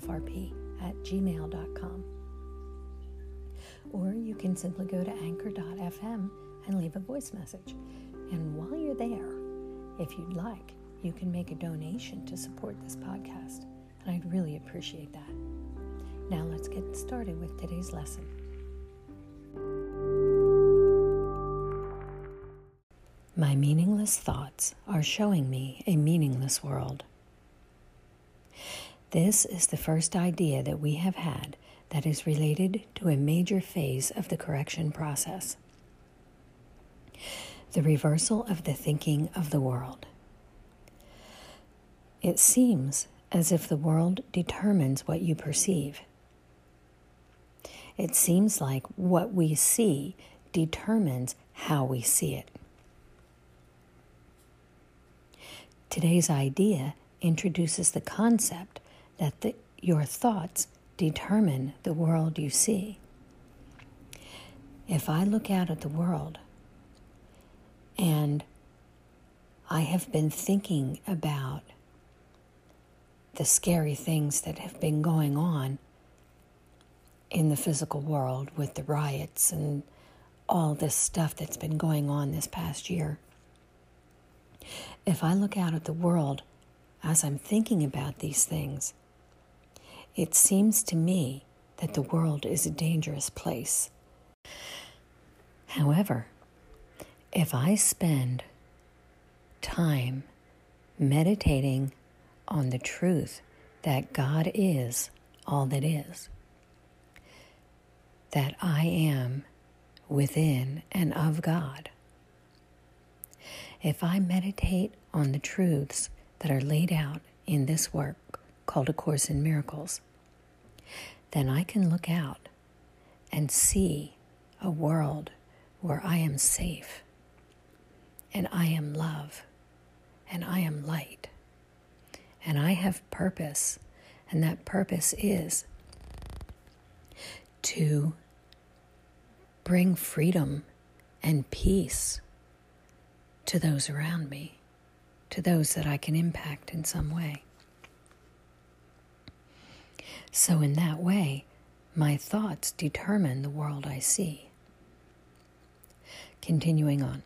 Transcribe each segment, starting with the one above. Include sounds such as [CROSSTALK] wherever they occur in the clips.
frp at gmail.com. Or you can simply go to anchor.fm and leave a voice message. And while you're there, if you'd like, you can make a donation to support this podcast. And I'd really appreciate that. Now let's get started with today's lesson. My meaningless thoughts are showing me a meaningless world. This is the first idea that we have had that is related to a major phase of the correction process the reversal of the thinking of the world. It seems as if the world determines what you perceive. It seems like what we see determines how we see it. Today's idea introduces the concept that the, your thoughts determine the world you see. If I look out at the world and I have been thinking about the scary things that have been going on in the physical world with the riots and all this stuff that's been going on this past year. If I look out at the world as I'm thinking about these things, it seems to me that the world is a dangerous place. However, if I spend time meditating on the truth that God is all that is, that I am within and of God, if I meditate on the truths that are laid out in this work, called A Course in Miracles, then I can look out and see a world where I am safe and I am love and I am light and I have purpose, and that purpose is to bring freedom and peace to those around me, to those that I can impact in some way. So, in that way, my thoughts determine the world I see. Continuing on,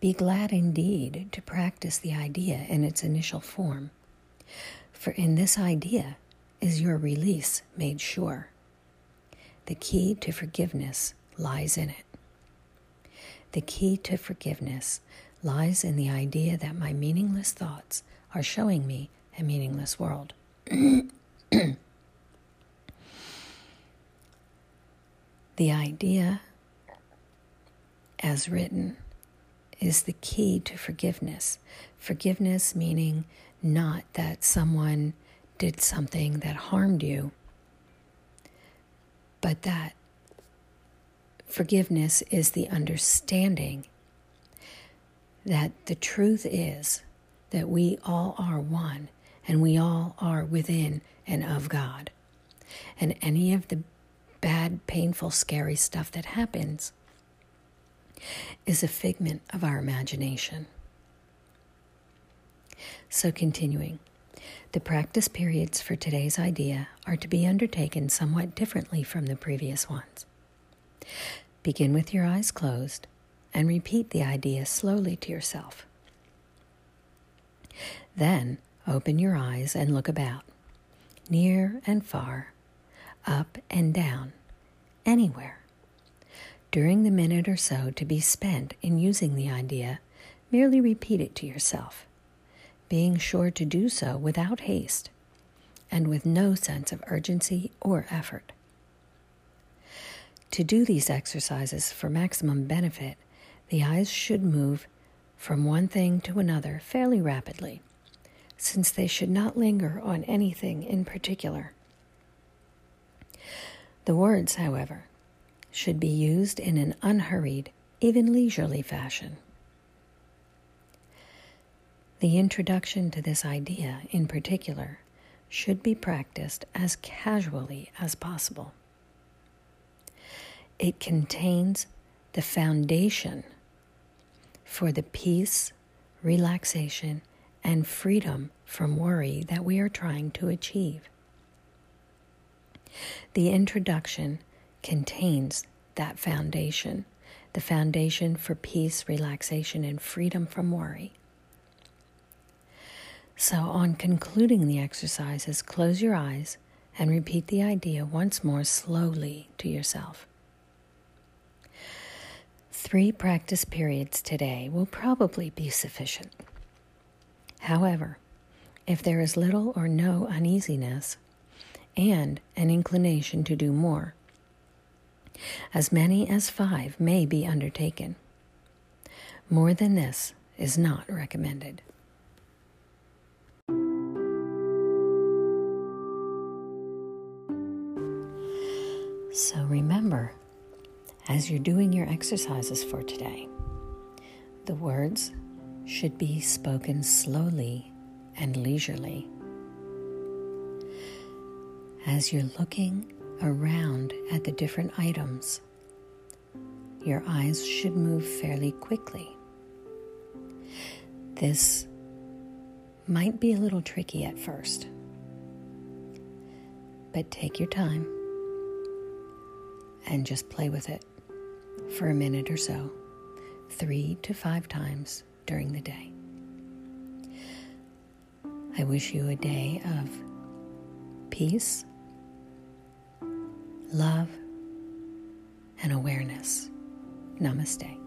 be glad indeed to practice the idea in its initial form, for in this idea is your release made sure. The key to forgiveness lies in it. The key to forgiveness lies in the idea that my meaningless thoughts are showing me a meaningless world. [CLEARS THROAT] The idea, as written, is the key to forgiveness. Forgiveness meaning not that someone did something that harmed you, but that forgiveness is the understanding that the truth is that we all are one and we all are within and of God. And any of the bad, painful, scary stuff that happens is a figment of our imagination. So, continuing, the practice periods for today's idea are to be undertaken somewhat differently from the previous ones. Begin with your eyes closed and repeat the idea slowly to yourself. Then open your eyes and look about, near and far, up and down, anywhere. During the minute or so to be spent in using the idea, merely repeat it to yourself, being sure to do so without haste and with no sense of urgency or effort. To do these exercises for maximum benefit, the eyes should move from one thing to another fairly rapidly, since they should not linger on anything in particular. The words, however, should be used in an unhurried, even leisurely fashion. The introduction to this idea, in particular, should be practiced as casually as possible. It contains the foundation for the peace, relaxation, and freedom from worry that we are trying to achieve. The introduction contains that foundation, the foundation for peace, relaxation, and freedom from worry. So, on concluding the exercises, close your eyes and repeat the idea once more slowly to yourself. Three practice periods today will probably be sufficient. However, if there is little or no uneasiness and an inclination to do more, as many as five may be undertaken. More than this is not recommended. So remember, as you're doing your exercises for today, the words should be spoken slowly and leisurely. As you're looking around at the different items, your eyes should move fairly quickly. This might be a little tricky at first, but take your time and just play with it for a minute or so, three to five times during the day. I wish you a day of peace, love, and awareness. Namaste.